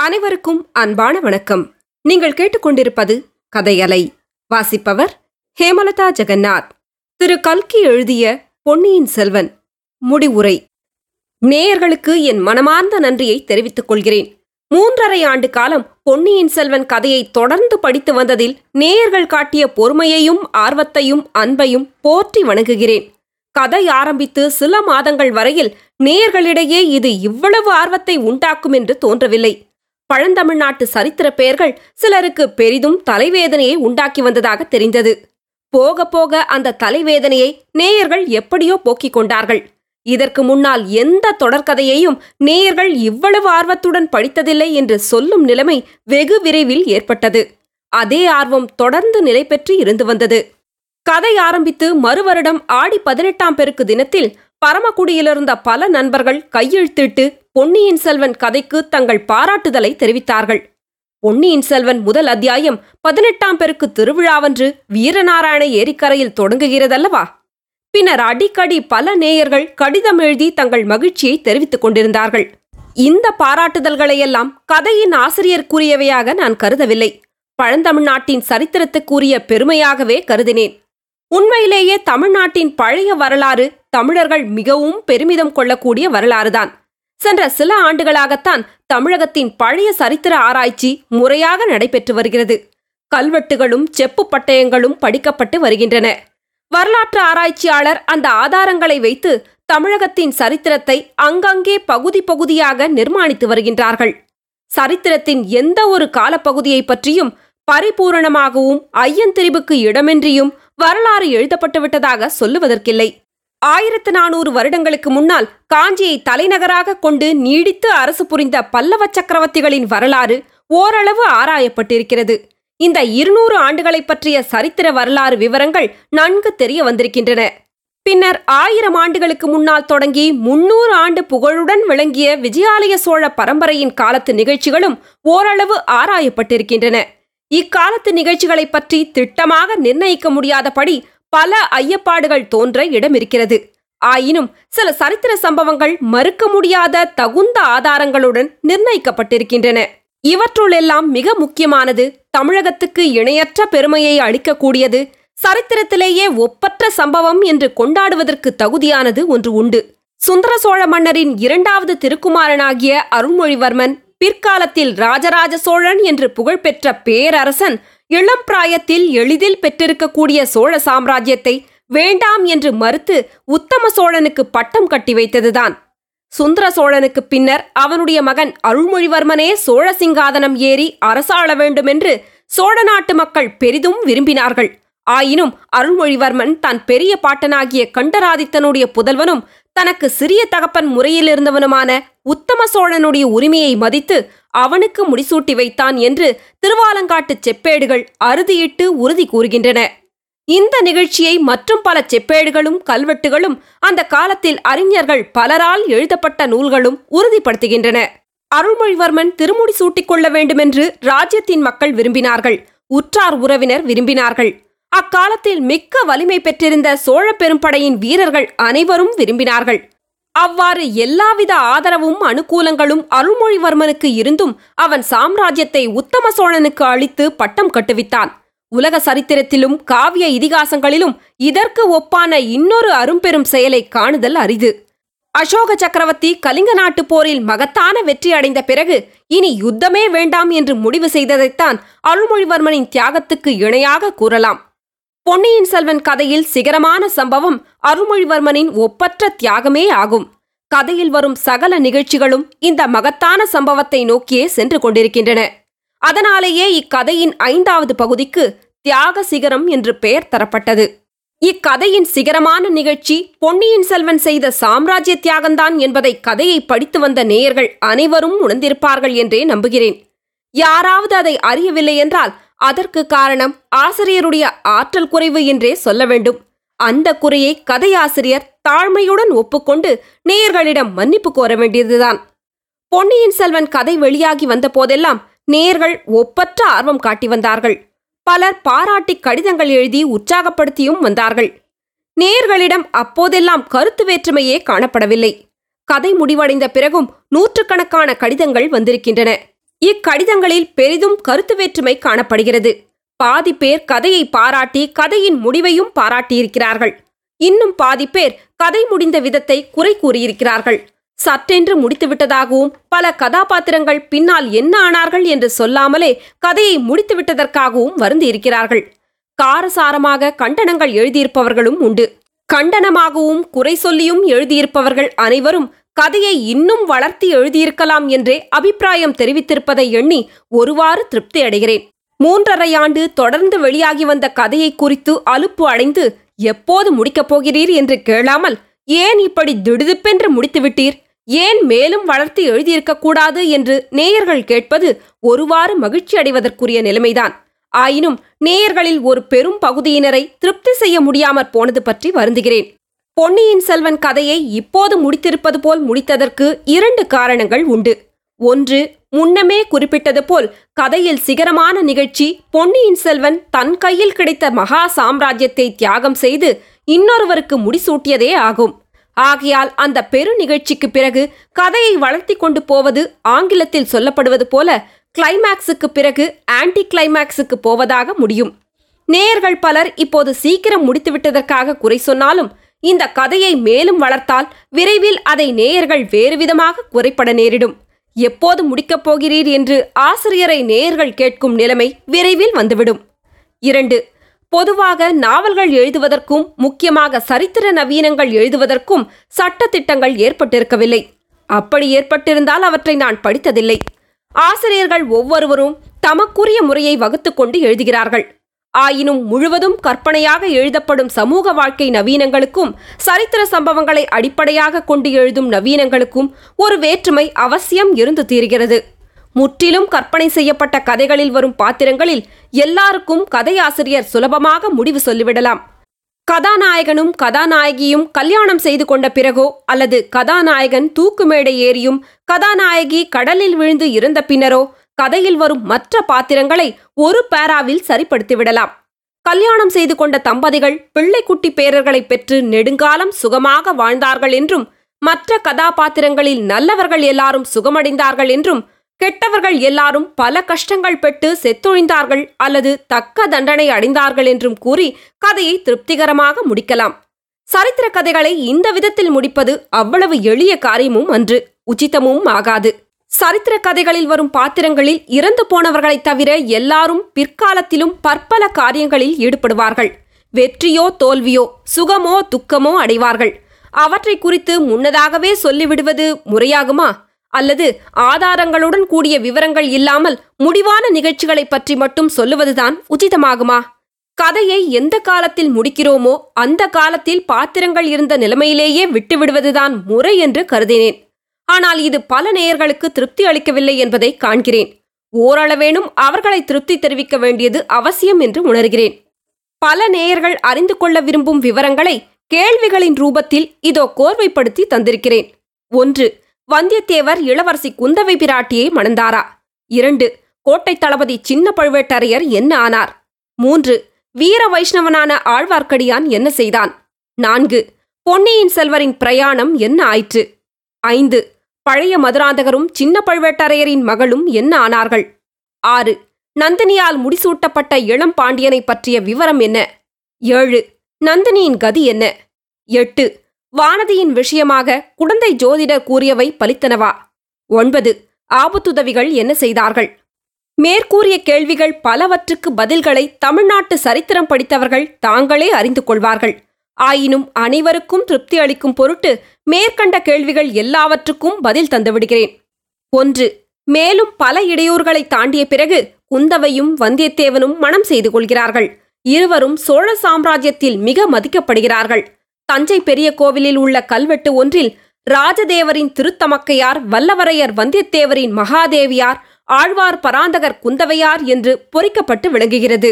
அனைவருக்கும் அன்பான வணக்கம். நீங்கள் கேட்டுக்கொண்டிருப்பது கதையலை. வாசிப்பவர் ஹேமலதா ஜெகநாத். திரு கல்கி எழுதிய பொன்னியின் செல்வன். முடிவுரை. நேயர்களுக்கு என் மனமார்ந்த நன்றியை தெரிவித்துக் கொள்கிறேன். மூன்றரை ஆண்டு காலம் பொன்னியின் செல்வன் கதையை தொடர்ந்து படித்து வந்ததில் நேயர்கள் காட்டிய பொறுமையையும் ஆர்வத்தையும் அன்பையும் போற்றி வணங்குகிறேன். கதை ஆரம்பித்து சில மாதங்கள் வரையில் நேயர்களிடையே இது இவ்வளவு ஆர்வத்தை உண்டாக்கும் என்று தோன்றவில்லை. பழந்தமிழ்நாட்டு சரித்திர பெயர்கள் சிலருக்கு பெரிதும் தலைவேதனையை உண்டாக்கி வந்ததாக தெரிந்தது. போக போக அந்த தலைவேதனையை நேயர்கள் எப்படியோ போக்கிக் கொண்டார்கள். இதற்கு முன்னால் எந்த தொடர்கதையையும் நேயர்கள் இவ்வளவு ஆர்வத்துடன் படித்ததில்லை என்று சொல்லும் நிலைமை வெகு விரைவில் ஏற்பட்டது. அதே ஆர்வம் தொடர்ந்து நிலை பெற்று இருந்து வந்தது. கதை ஆரம்பித்து மறுவருடம் ஆடி பதினெட்டாம் பெருக்கு தினத்தில் பரமக்குடியிலிருந்த பல நண்பர்கள் கையெழுத்திட்டு பொன்னியின் செல்வன் கதைக்கு தங்கள் பாராட்டுதலை தெரிவித்தார்கள். பொன்னியின் செல்வன் முதல் அத்தியாயம் பதினெட்டாம் பெருக்கு திருவிழாவன்று வீரநாராயண ஏரிக்கரையில் தொடங்குகிறதல்லவா? பின்னர் அடிக்கடி பல நேயர்கள் கடிதம் எழுதி தங்கள் மகிழ்ச்சியை தெரிவித்துக் கொண்டிருந்தார்கள். இந்த பாராட்டுதல்களையெல்லாம் கதையின் ஆசிரியருக்குரியவையாக நான் கருதவில்லை. பழந்தமிழ்நாட்டின் சரித்திரத்துக்குரிய பெருமையாகவே கருதினேன். உண்மையிலேயே தமிழ்நாட்டின் பழைய வரலாறு தமிழர்கள் மிகவும் பெருமிதம் கொள்ளக்கூடிய வரலாறுதான். சென்ற சில ஆண்டுகளாகத்தான் தமிழகத்தின் பழைய சரித்திர ஆராய்ச்சி முறையாக நடைபெற்று வருகிறது. கல்வெட்டுகளும் செப்பு பட்டயங்களும் படிக்கப்பட்டு வருகின்றன. வரலாற்று ஆராய்ச்சியாளர் அந்த ஆதாரங்களை வைத்து தமிழகத்தின் சரித்திரத்தை அங்கங்கே பகுதி பகுதியாக நிர்மாணித்து வருகின்றார்கள். சரித்திரத்தின் எந்த ஒரு காலப்பகுதியை பற்றியும் பரிபூரணமாகவும் ஐயந்திரிவுக்கு இடமின்றியும் வரலாறு எழுதப்பட்டுவிட்டதாக சொல்லுவதற்கில்லை. ஆயிரத்து நானூறு வருடங்களுக்கு முன்னால் காஞ்சியை தலைநகராக கொண்டு நீடித்து அரசு புரிந்த பல்லவ சக்கரவர்த்திகளின் வரலாறு ஓரளவு ஆராயப்பட்டிருக்கிறது. இந்த இருநூறு ஆண்டுகளைப் பற்றிய சரித்திர வரலாறு விவரங்கள் நன்கு தெரிய வந்திருக்கின்றன. பின்னர் ஆயிரம் ஆண்டுகளுக்கு முன்னால் தொடங்கி முன்னூறு ஆண்டு புகழுடன் விளங்கிய விஜயாலய சோழ பரம்பரையின் காலத்து நிகழ்ச்சிகளும் ஓரளவு ஆராயப்பட்டிருக்கின்றன. இக்காலத்து நிகழ்ச்சிகளைப் பற்றி திட்டமாக நிர்ணயிக்க முடியாதபடி பல ஐயப்பாடுகள் தோன்ற இடமிருக்கிறது. ஆயினும் சில சரித்திர சம்பவங்கள் மறுக்க முடியாத தகுந்த ஆதாரங்களுடன் நிர்ணயிக்கப்பட்டிருக்கின்றன. இவற்றுளெல்லாம் மிக முக்கியமானது தமிழகத்துக்கு இணையற்ற பெருமையை அளிக்கக்கூடியது சரித்திரத்திலேயே ஒப்பற்ற சம்பவம் என்று கொண்டாடுவதற்கு தகுதியானது ஒன்று உண்டு. சுந்தர சோழ மன்னரின் இரண்டாவது திருக்குமாரனாகிய அருள்மொழிவர்மன் பிற்காலத்தில் ராஜராஜ சோழன் என்று புகழ்பெற்ற பேரரசன் இளம் பிராயத்தில் எளிதில் பெற்றிருக்கக்கூடிய சோழ சாம்ராஜ்யத்தை வேண்டாம் என்று மறுத்து உத்தம சோழனுக்கு பட்டம் கட்டி வைத்ததுதான். சுந்தர சோழனுக்கு பின்னர் அவனுடைய மகன் அருள்மொழிவர்மனே சோழ சிங்காதனம் ஏறி அரசாள வேண்டுமென்று சோழ நாட்டு மக்கள் பெரிதும் விரும்பினார்கள். ஆயினும் அருள்மொழிவர்மன் தன் பெரிய பாட்டனாகிய கண்டராதித்தனுடைய புதல்வனும் தனக்கு சிறிய தகப்பன் முறையில் இருந்தவனுமான உத்தம சோழனுடைய உரிமையை மதித்து அவனுக்கு முடிசூட்டி வைத்தான் என்று திருவாலங்காட்டு செப்பேடுகள் அறுதியிட்டு உறுதி கூறுகின்றன. இந்த நிகழ்ச்சியை மற்றும் பல செப்பேடுகளும் கல்வெட்டுகளும் அந்த காலத்தில் அறிஞர்கள் பலரால் எழுதப்பட்ட நூல்களும் உறுதிப்படுத்துகின்றன. அருள்மொழிவர்மன் திருமுடி சூட்டிக் கொள்ள வேண்டுமென்று ராஜ்யத்தின் மக்கள் விரும்பினார்கள். உற்றார் உறவினர் விரும்பினார்கள். அக்காலத்தில் மிக்க வலிமை பெற்றிருந்த சோழ பெரும்படையின் வீரர்கள் அனைவரும் விரும்பினார்கள். அவ்வாறு எல்லாவித ஆதரவும் அனுகூலங்களும் அருள்மொழிவர்மனுக்கு இருந்தும் அவன் சாம்ராஜ்யத்தை உத்தம சோழனுக்கு அளித்து பட்டம் கட்டுவித்தான். உலக சரித்திரத்திலும் காவிய இதிகாசங்களிலும் இதற்கு ஒப்பான இன்னொரு அரும்பெரும் செயலை காணுதல் அரிது. அசோக சக்கரவர்த்தி கலிங்க நாட்டு போரில் மகத்தான வெற்றி அடைந்த பிறகு இனி யுத்தமே வேண்டாம் என்று முடிவு செய்ததைத்தான் அருள்மொழிவர்மனின் தியாகத்துக்கு இணையாக கூறலாம். பொன்னியின் செல்வன் கதையில் சிகரமான சம்பவம் அருள்மொழிவர்மனின் ஒப்பற்ற தியாகமே ஆகும். கதையில் வரும் சகல நிகழ்ச்சிகளும் இந்த மகத்தான சம்பவத்தை நோக்கியே சென்று கொண்டிருக்கின்றன. அதனாலேயே இக்கதையின் ஐந்தாவது பகுதிக்கு தியாக சிகரம் என்று பெயர் தரப்பட்டது. இக்கதையின் சிகரமான நிகழ்ச்சி பொன்னியின் செல்வன் செய்த சாம்ராஜ்ய தியாகம்தான் என்பதை கதையை படித்து வந்த நேயர்கள் அனைவரும் உணர்ந்திருப்பார்கள் என்றே நம்புகிறேன். யாராவது அதை அறியவில்லை என்றால் அதற்கு காரணம் ஆசிரியருடைய ஆற்றல் குறைவு என்றே சொல்ல வேண்டும். அந்த குறையை கதையாசிரியர் தாழ்மையுடன் ஒப்புக்கொண்டு நேயர்களிடம் மன்னிப்பு கோர வேண்டியதுதான். பொன்னியின் செல்வன் கதை வெளியாகி வந்த போதெல்லாம் நேயர்கள் ஒப்பற்ற ஆர்வம் காட்டி வந்தார்கள். பலர் பாராட்டி கடிதங்கள் எழுதி உற்சாகப்படுத்தியும் வந்தார்கள். நேயர்களிடம் அப்போதெல்லாம் கருத்து வேற்றுமையே காணப்படவில்லை. கதை முடிவடைந்த பிறகும் நூற்றுக்கணக்கான கடிதங்கள் வந்திருக்கின்றன. இக்கடிதங்களில் பெரிதும் கருத்து வேற்றுமை காணப்படுகிறது. பாதி பேர் கதையை பாராட்டி கதையின் முடிவையும் பாராட்டியிருக்கிறார்கள். இன்னும் பாதி பேர் கதை முடிந்த விதத்தை குறை கூறியிருக்கிறார்கள். சற்றென்று முடித்துவிட்டதாகவும் பல கதாபாத்திரங்கள் பின்னால் என்ன ஆனார்கள் என்று சொல்லாமலே கதையை முடித்துவிட்டதற்காகவும் வருந்தியிருக்கிறார்கள். காரசாரமாக கண்டனங்கள் எழுதியிருப்பவர்களும் உண்டு. கண்டனமாகவும் குறை சொல்லியும் எழுதியிருப்பவர்கள் அனைவரும் கதையை இன்னும் வளர்த்தி எழுதியிருக்கலாம் என்றே அபிப்பிராயம் தெரிவித்திருப்பதை எண்ணி ஒருவாறு திருப்தி அடைகிறேன். மூன்றரை ஆண்டு தொடர்ந்து வெளியாகி வந்த கதையை குறித்து அலுப்பு அடைந்து எப்போது முடிக்கப் போகிறீர் என்று கேளாமல் ஏன் இப்படி திடுதிப்பென்று முடித்துவிட்டீர் ஏன் மேலும் வளர்த்து எழுதியிருக்க கூடாது என்று நேயர்கள் கேட்பது ஒருவாறு மகிழ்ச்சி அடைவதற்குரிய நிலைமைதான். ஆயினும் நேயர்களில் ஒரு பெரும் பகுதியினரை திருப்தி செய்ய முடியாமற் போனது பற்றி வருந்துகிறேன். பொன்னியின் செல்வன் கதையை இப்போது முடித்திருப்பது போல் முடித்ததற்கு இரண்டு காரணங்கள் உண்டு. ஒன்று முன்னமே குறிப்பிட்டது போல் கதையில் சிகரமான நிகழ்ச்சி பொன்னியின் செல்வன் தன் கையில் கிடைத்த மகா சாம்ராஜ்யத்தை தியாகம் செய்து இன்னொருவருக்கு முடிசூட்டியதே ஆகும். ஆகையால் அந்த பெரு நிகழ்ச்சிக்கு பிறகு கதையை வளர்த்தி கொண்டு போவது ஆங்கிலத்தில் சொல்லப்படுவது போல கிளைமேக்ஸுக்கு பிறகு ஆன்டி கிளைமேக்ஸுக்கு போவதாக முடியும். நேயர்கள் பலர் இப்போது சீக்கிரம் முடித்துவிட்டதற்காக குறை சொன்னாலும் இந்த கதையை மேலும் வளர்த்தால் விரைவில் அதை நேயர்கள் வேறு விதமாக குறைப்பட நேரிடும். எப்போது முடிக்கப் போகிறீர் என்று ஆசிரியரை நேயர்கள் கேட்கும் நிலைமை விரைவில் வந்துவிடும். இரண்டு பொதுவாக நாவல்கள் எழுதுவதற்கும் முக்கியமாக சரித்திர நவீனங்கள் எழுதுவதற்கும் சட்டத்திட்டங்கள் ஏற்பட்டிருக்கவில்லை. அப்படி ஏற்பட்டிருந்தால் அவற்றை நான் படித்ததில்லை. ஆசிரியர்கள் ஒவ்வொருவரும் தமக்குரிய முறையை வகுத்துக்கொண்டு எழுதுகிறார்கள். ஆயினும் முழுவதும் கற்பனையாக எழுதப்படும் சமூக வாழ்க்கை நவீனங்களுக்கும் சரித்திர சம்பவங்களை அடிப்படையாக கொண்டு எழுதும் நவீனங்களுக்கும் ஒரு வேற்றுமை அவசியம் இருந்து தீர்கிறது. முற்றிலும் கற்பனை செய்யப்பட்ட கதைகளில் வரும் பாத்திரங்களில் எல்லாருக்கும் கதையாசிரியர் சுலபமாக முடிவு சொல்லிவிடலாம். கதாநாயகனும் கதாநாயகியும் கல்யாணம் செய்து கொண்ட பிறகோ அல்லது கதாநாயகன் தூக்கு மேடை ஏறியும் கதாநாயகி கடலில் விழுந்து இறந்த பின்னரோ கதையில் வரும் மற்ற பாத்திரங்களை ஒரு பேராவில் சரிப்படுத்திவிடலாம். கல்யாணம் செய்து கொண்ட தம்பதிகள் பிள்ளைக்குட்டி பேரர்களை பெற்று நெடுங்காலம் சுகமாக வாழ்ந்தார்கள் என்றும் மற்ற கதாபாத்திரங்களில் நல்லவர்கள் எல்லாரும் சுகமடைந்தார்கள் என்றும் கெட்டவர்கள் எல்லாரும் பல கஷ்டங்கள் பெற்று செத்தொழிந்தார்கள் அல்லது தக்க தண்டனை அடைந்தார்கள் என்றும் கூறி கதையை திருப்திகரமாக முடிக்கலாம். சரித்திர கதைகளை இந்த விதத்தில் முடிப்பது அவ்வளவு எளிய காரியமும் அன்று உச்சிதமும் ஆகாது. சரித்திர கதைகளில் வரும் பாத்திரங்களில் இறந்து போனவர்களைத் தவிர எல்லாரும் பிற்காலத்திலும் பற்பல காரியங்களில் ஈடுபடுவார்கள். வெற்றியோ தோல்வியோ சுகமோ துக்கமோ அடைவார்கள். அவற்றை குறித்து முன்னதாகவே சொல்லிவிடுவது முறையாகுமா? அல்லது ஆதாரங்களுடன் கூடிய விவரங்கள் இல்லாமல் முடிவான நிகழ்ச்சிகளைப் பற்றி மட்டும் சொல்லுவதுதான் உச்சிதமாகுமா? கதையை எந்த காலத்தில் முடிக்கிறோமோ அந்த காலத்தில் பாத்திரங்கள் இருந்த நிலைமையிலேயே விட்டுவிடுவதுதான் முறை என்று கருதினேன். ஆனால் இது பல நேயர்களுக்கு திருப்தி அளிக்கவில்லை என்பதை காண்கிறேன். ஓரளவேனும் அவர்களை திருப்தி தெரிவிக்க வேண்டியது அவசியம் என்று உணர்கிறேன். பல நேயர்கள் அறிந்து கொள்ள விரும்பும் விவரங்களை கேள்விகளின் ரூபத்தில் இதோ கோர்வைப்படுத்தி தந்திருக்கிறேன். ஒன்று வந்தியத்தேவர் இளவரசி குந்தவை பிராட்டியை மணந்தாரா? இரண்டு கோட்டை தளபதி சின்ன பழுவேட்டரையர் என்ன ஆனார்? மூன்று வீர வைஷ்ணவனான ஆழ்வார்க்கடியான் என்ன செய்தான்? நான்கு பொன்னியின் செல்வரின் பிரயாணம் என்ன ஆயிற்று? ஐந்து பழைய மதுராந்தகரும் சின்ன பழுவேட்டரையரின் மகளும் என்ன ஆனார்கள்? ஆறு. நந்தினியால் முடிசூட்டப்பட்ட இளம் பாண்டியனை பற்றிய விவரம் என்ன? ஏழு. நந்தினியின் கதி என்ன? எட்டு. வானதியின் விஷயமாக குடந்தை ஜோதிடர் கூறியவை பலித்தனவா? ஒன்பது. ஆபத்துதவிகள் என்ன செய்தார்கள்? மேற்கூறிய கேள்விகள் பலவற்றுக்கு பதில்களை தமிழ்நாட்டு சரித்திரம் படித்தவர்கள் தாங்களே அறிந்து கொள்வார்கள். ஆயினும் அனைவருக்கும் திருப்தி அளிக்கும் பொருட்டு மேற்கண்ட கேள்விகள் எல்லாவற்றுக்கும் பதில் தந்துவிடுகிறேன். ஒன்று மேலும் பல இடையூறுகளை தாண்டிய பிறகு குந்தவையும் வந்தியத்தேவனும் மனம் செய்து கொள்கிறார்கள். இருவரும் சோழ சாம்ராஜ்யத்தில் மிக மதிக்கப்படுகிறார்கள். தஞ்சை பெரிய கோவிலில் உள்ள கல்வெட்டு ஒன்றில் ராஜதேவரின் திருத்தமக்கையார் வல்லவரையர் வந்தியத்தேவரின் மகாதேவியார் ஆழ்வார் பராந்தகர் குந்தவையார் என்று பொறிக்கப்பட்டு விளங்குகிறது.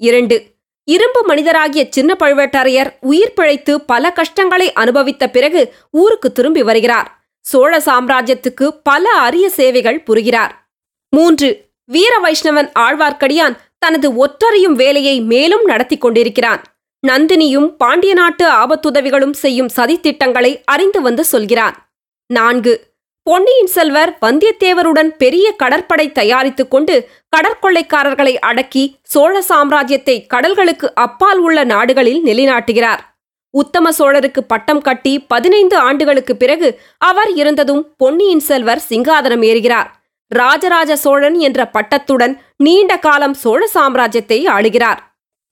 இரண்டு இரும்பு மனிதராகிய சின்ன பழுவேட்டரையர் உயிர் பிழைத்து பல கஷ்டங்களை அனுபவித்த பிறகு ஊருக்கு திரும்பி வருகிறார். சோழ சாம்ராஜ்யத்துக்கு பல அரிய சேவைகள் புரிகிறார். மூன்று வீர வைஷ்ணவன் ஆழ்வார்க்கடியான் தனது ஒற்றறியும் வேலையை மேலும் நடத்தி கொண்டிருக்கிறான். நந்தினியும் பாண்டிய நாட்டு ஆபத்துதவிகளும் செய்யும் சதித்திட்டங்களை அறிந்து வந்து சொல்கிறான். நான்கு பொன்னியின் செல்வர் வந்தியத்தேவருடன் பெரிய கடற்படை தயாரித்துக் கொண்டு கடற்கொள்ளைக்காரர்களை அடக்கி சோழ சாம்ராஜ்யத்தை கடல்களுக்கு அப்பால் உள்ள நாடுகளில் நிலைநாட்டுகிறார். உத்தம சோழருக்கு பட்டம் கட்டி பதினைந்து ஆண்டுகளுக்கு பிறகு அவர் இருந்ததும் பொன்னியின் செல்வர் சிங்காதனம் ஏறுகிறார். ராஜராஜ சோழன் என்ற பட்டத்துடன் நீண்ட காலம் சோழ சாம்ராஜ்யத்தை ஆளுகிறார்.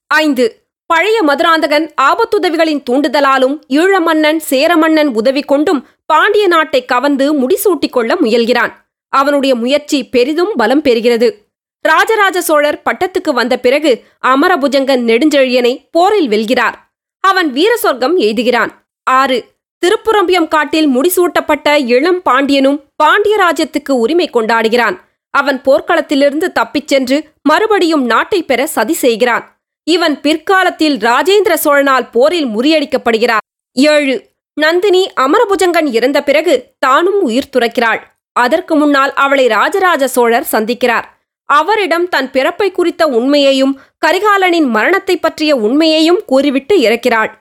ஐந்து. பழைய மதுராந்தகன் ஆபத்துதவிகளின் தூண்டுதலாலும் ஈழ மன்னன் சேரமன்னன் உதவி கொண்டும் பாண்டிய நாட்டை கவர்ந்து முடிசூட்டிக் கொள்ள முயல்கிறான். அவனுடைய முயற்சி பெரிதும் பலம் பெறுகிறது. ராஜராஜ சோழர் பட்டத்துக்கு வந்த பிறகு அமரபுஜங்கன் நெடுஞ்செழியனை போரில் வெல்கிறார். அவன் வீர சொர்க்கம் எய்துகிறான். ஆறு. திருப்புரம்பியம் காட்டில் முடிசூட்டப்பட்ட இளம் பாண்டியனும் பாண்டிய ராஜ்யத்துக்கு உரிமை கொண்டாடுகிறான். அவன் போர்க்களத்திலிருந்து தப்பிச் சென்று மறுபடியும் நாட்டை பெற சதி செய்கிறான். இவன் பிற்காலத்தில் ராஜேந்திர சோழனால் போரில் முறியடிக்கப்படுகிறார். ஏழு. நந்தினி அமரபுஜங்கன் இறந்த பிறகு தானும் உயிர் துறக்கிறாள். அதற்கு முன்னால் அவளை ராஜராஜ சோழர் சந்திக்கிறார். அவரிடம் தன் பிறப்பை குறித்த உண்மையையும் கரிகாலனின் மரணத்தை பற்றிய உண்மையையும் கூறிவிட்டு இறக்கிறாள்.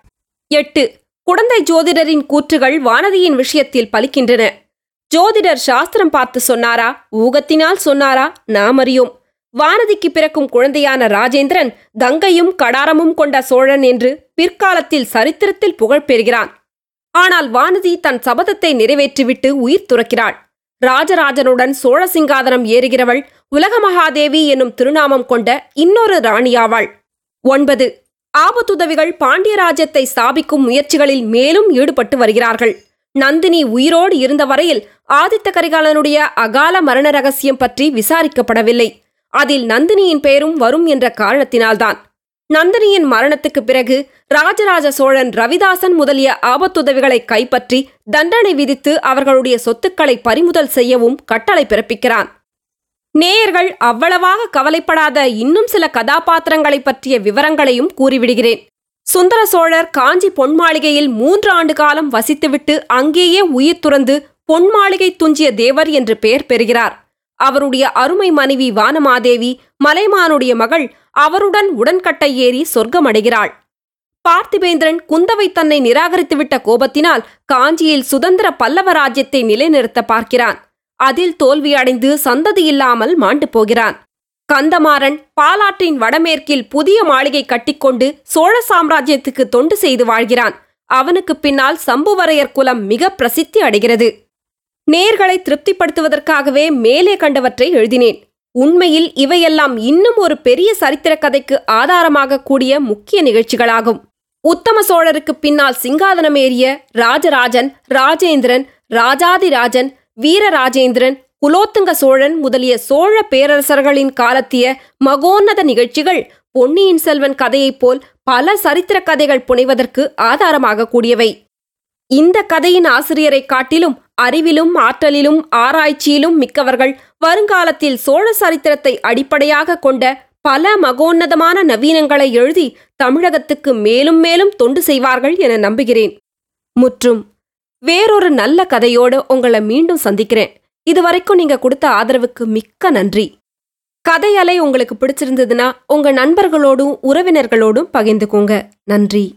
எட்டு. குடந்தை ஜோதிடரின் கூற்றுகள் வானதியின் விஷயத்தில் பலிக்கின்றன. ஜோதிடர் சாஸ்திரம் பார்த்து சொன்னாரா? ஊகத்தினால் சொன்னாரா? நாம் அறியோம். வானதிக்கு பிறக்கும் குழந்தையான ராஜேந்திரன் கங்கையும் கடாரமும் கொண்ட சோழன் என்று பிற்காலத்தில் சரித்திரத்தில் புகழ் பெறுகிறான். ஆனால் வானதி தன் சபதத்தை நிறைவேற்றிவிட்டு உயிர் துறக்கிறாள். ராஜராஜனுடன் சோழ சிங்காதனம் ஏறுகிறவள் உலகமகாதேவி என்னும் திருநாமம் கொண்ட இன்னொரு ராணியாவாள் ஒன்பது. ஆபத்துதவிகள் பாண்டிய ராஜ்யத்தை ஸ்தாபிக்கும் முயற்சிகளில் மேலும் ஈடுபட்டு வருகிறார்கள். நந்தினி உயிரோடு இருந்த வரையில் ஆதித்த கரிகாலனுடைய அகால மரண ரகசியம் பற்றி விசாரிக்கப்படவில்லை. அதில் நந்தினியின் பெயரும் வரும் என்ற காரணத்தினால்தான். நந்தினியின் மரணத்துக்கு பிறகு ராஜராஜ சோழன் ரவிதாசன் முதலிய ஆபத்துதவிகளை கைப்பற்றி தண்டனை விதித்து அவர்களுடைய சொத்துக்களை பறிமுதல் செய்யவும் கட்டளை பிறப்பிக்கிறான். நேயர்கள் அவ்வளவாக கவலைப்படாத இன்னும் சில கதாபாத்திரங்களை பற்றிய விவரங்களையும் கூறிவிடுகிறேன். சுந்தர சோழர் காஞ்சி பொன்மாளிகையில் மூன்று ஆண்டு காலம் வசித்துவிட்டு அங்கேயே உயிர் துறந்து பொன்மாளிகை துஞ்சிய தேவர் என்று பெயர் பெறுகிறார். அவருடைய அருமை மனைவி வானமாதேவி மலைமானுடைய மகள் அவருடன் உடன்கட்டை ஏறி சொர்க்கமடைகிறாள். பார்த்திபேந்திரன் குந்தவை தன்னை நிராகரித்துவிட்ட கோபத்தினால் காஞ்சியில் சுதந்திர பல்லவ ராஜ்யத்தை நிலைநிறுத்த பார்க்கிறான். அதில் தோல்வியடைந்து சந்ததி இல்லாமல் மாண்டு போகிறான். கந்தமாறன் பாலாற்றின் வடமேற்கில் புதிய மாளிகை கட்டிக்கொண்டு சோழ சாம்ராஜ்யத்துக்கு தொண்டு செய்து வாழ்கிறான். அவனுக்கு பின்னால் சம்புவரையர் குலம் மிக பிரசித்தி அடைகிறது. நேர்களை திருப்திப்படுத்துவதற்காகவே மேலே கண்டவற்றை எழுதினேன். உண்மையில் இவையெல்லாம் இன்னும் ஒரு பெரிய சரித்திர கதைக்கு ஆதாரமாக கூடிய முக்கிய நிகழ்ச்சிகளாகும். உத்தம சோழருக்கு பின்னால் சிங்காதனம் ஏறிய ராஜராஜன் ராஜேந்திரன் ராஜாதிராஜன் வீரராஜேந்திரன் குலோத்துங்க சோழன் முதலிய சோழ பேரரசர்களின் காலத்திய மகோன்னத நிகழ்ச்சிகள் பொன்னியின் செல்வன் கதையைப் போல் பல சரித்திர கதைகள் புனைவதற்கு ஆதாரமாக கூடியவை. இந்த கதையின் ஆசிரியரை காட்டிலும் அறிவிலும் ஆற்றலிலும் ஆராய்ச்சியிலும் மிக்கவர்கள் வருங்காலத்தில் சோழ சரித்திரத்தை அடிப்படையாக கொண்ட பல மகோன்னதமான நவீனங்களை எழுதி தமிழகத்துக்கு மேலும் மேலும் தொண்டு செய்வார்கள் என நம்புகிறேன். முற்றும். வேறொரு நல்ல கதையோடு உங்களை மீண்டும் சந்திக்கிறேன். இதுவரைக்கும் நீங்க கொடுத்த ஆதரவுக்கு மிக்க நன்றி. கதையலை உங்களுக்கு பிடிச்சிருந்ததுன்னா உங்க நண்பர்களோடும் உறவினர்களோடும் பகிர்ந்துக்கோங்க. நன்றி.